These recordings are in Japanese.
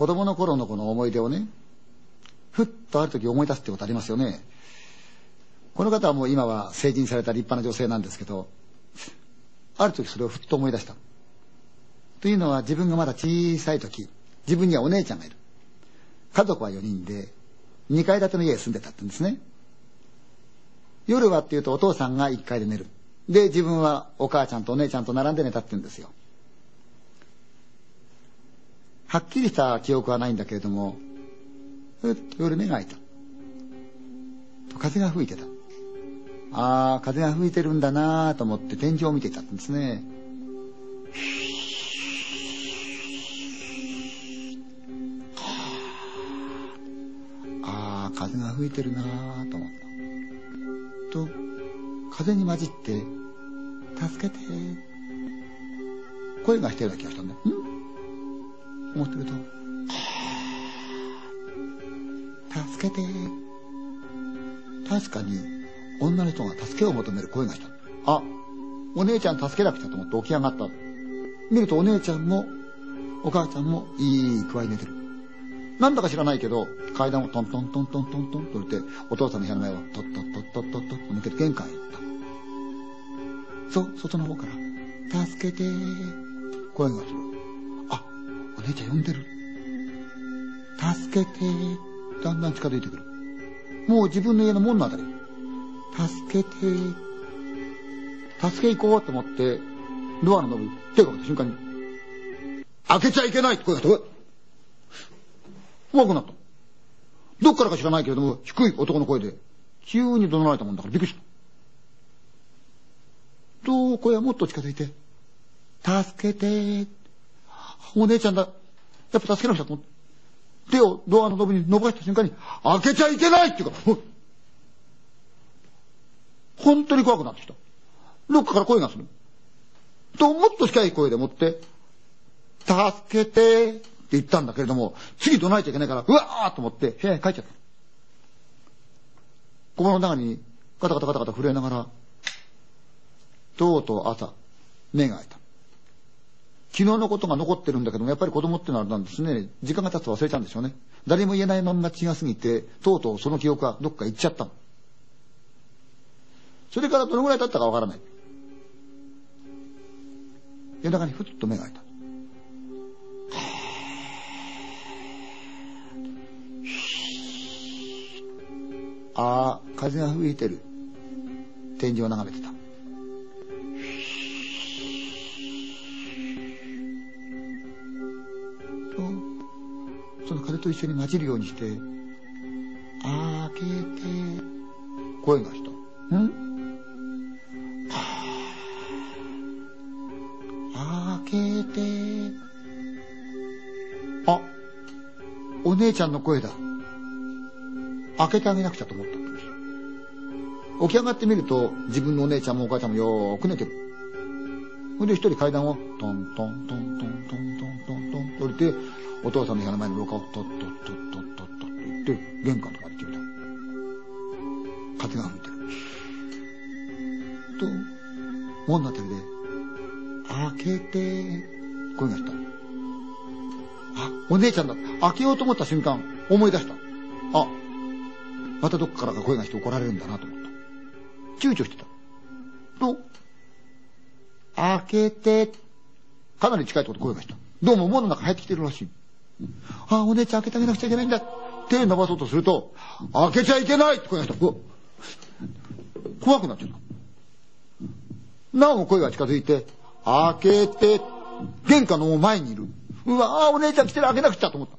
子供の頃のこの思い出をね、ふっとある時思い出すってことありますよね。この方はもう今は成人された立派な女性なんですけど、ある時それをふっと思い出した。というのは自分がまだ小さい時、自分にはお姉ちゃんがいる。家族は4人で、2階建ての家に住んでたってんですね。夜はっていうとお父さんが1階で寝る。で、自分はお母ちゃんとお姉ちゃんと並んで寝たって言うんですよ。はっきりした記憶はないんだけれども、ふっと夜目が開いた。風が吹いてた。ああ、風が吹いてるんだなぁと思って天井を見ていたんですね。ああ、風が吹いてるなぁと思った。と、風に混じって、助けて、声がしてるような気がしたんだ。ん？思ってると、助けて、確かに女の人が助けを求める声がした。あ、お姉ちゃん助けなくちゃと思って起き上がった。見るとお姉ちゃんもお母ちゃんもいい具合に寝てる。なんだか知らないけど、階段をトントントントントントンと降りて、お父さんの部屋の前をトットットットットットッと抜けて玄関へ行った。そう、外の方から、助けて声がする。お姉ちゃん呼んでる。助けてだんだん近づいてくる。もう自分の家の門のあたり。助けて、助け行こうと思って、ドアのノブ手がかけた瞬間に、開けちゃいけないって声がして、怖くなった。どっからか知らないけれども、低い男の声で、急に怒鳴られたもんだからびっくりした。と、声はもっと近づいて、助けて、お姉ちゃんだ。やっぱ助けなくちゃと思って、手をドアのノブに伸ばした瞬間に、開けちゃいけないっていうか、本当に怖くなってきた。どっかから声がする。と、もっと近い声でもって、助けてって言ったんだけれども、次怒鳴いちゃいけないから、うわーと思って部屋に帰っちゃった。心の中にガタガタガタガタ震えながら、とうとう朝、目が開いた。昨日のことが残ってるんだけども、やっぱり子供ってのはあれなんですね。時間が経つと忘れちゃうんでしょうね。誰も言えないまんま血が過ぎて、とうとうその記憶がどっか行っちゃったの。それからどのぐらい経ったかわからない。夜中にふっと目が開いた。ああ、風が吹いてる。天井を眺めてた。その風と一緒に混じるようにして、開けて、声がした。ん？開けて。あ、お姉ちゃんの声だ。開けてあげなくちゃと思ったんです。起き上がってみると、自分のお姉ちゃんもお母ちゃんもよーく寝てる。ほんで一人階段をトントントントントントントントンと降りて、お父さんの部屋の前の廊下をトットットットットットッと行って、玄関とかに行ってみた。風が吹いてる。と、門のあたりで、開けて、声がした。あ、お姉ちゃんだ。開けようと思った瞬間、思い出した。あ、またどっからか声がして怒られるんだなと思った。躊躇してた。と、開けて、かなり近いところで声がした。どうも門の中入ってきてるらしい。あ、お姉ちゃん開けてあげなくちゃいけないんだ。手伸ばそうとすると、開けちゃいけないって声がした。怖くなっちゃった。なおも声が近づいて、開けて、玄関の前にいる。うわお姉ちゃん来てる開けなくちゃと思った。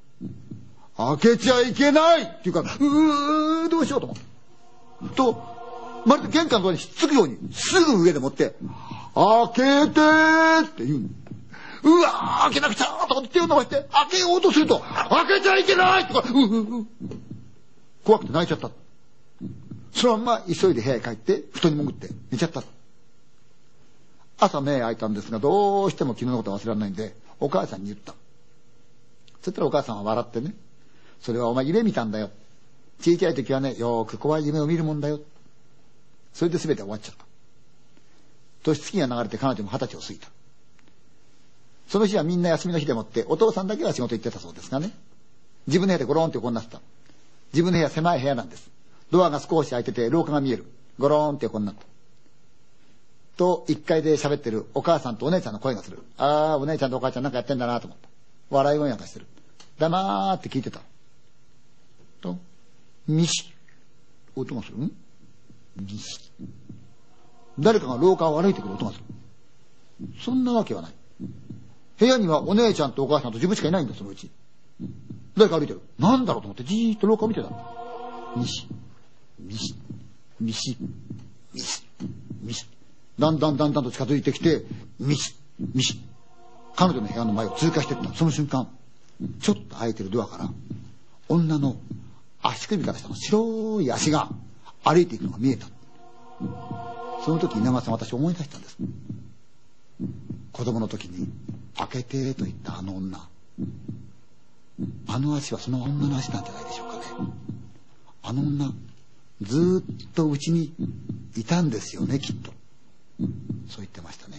開けちゃいけないって言うから、うー、どうしようと思った。と、まるで玄関のとこにひっつくように、すぐ上でもって、開けてって言うのうわ開けなくちゃとかって手を伸ばして、開けようとすると、開けちゃいけないとか、ううう怖くて泣いちゃった。そのまんま急いで部屋へ帰って、布団に潜って寝ちゃった。朝目開いたんですが、どうしても昨日のこと忘れられないんで、お母さんに言った。そしたらお母さんは笑ってね、それはお前夢見たんだよ。小さい時はね、よーく怖い夢を見るもんだよ。それで全て終わっちゃった。年月が流れて彼女も二十歳を過ぎた。その日はみんな休みの日でもって、お父さんだけは仕事行ってたそうですがね。自分の部屋でゴロンって横になってた。自分の部屋狭い部屋なんです。ドアが少し開いてて廊下が見える。ゴローンって横になった。と、一階で喋ってるお母さんとお姉ちゃんの声がする。ああ、お姉ちゃんとお母ちゃんなんかやってんだなと思った。笑い声なんかしてる。黙って聞いてた。と、ミシ音がする？んミシ誰かが廊下を歩いてくる音がする。そんなわけはない。部屋にはお姉ちゃんとお母さんと自分しかいないんだ、そのうち。誰か歩いてる。なんだろうと思ってじーっと廊下を見てた。ミシ、ミシ、ミシ、ミシ、ミシ。だんだんだんだんと近づいてきて、ミシ、ミシ。彼女の部屋の前を通過していった。その瞬間、ちょっと開いてるドアから、女の足首から下の白い足が歩いていくのが見えた。その時稲川さん私思い出したんです。子供の時に、開けてと言ったあの女。あの足はその女の足なんじゃないでしょうかね。あの女、ずっとうちにいたんですよね、きっと。そう言ってましたね。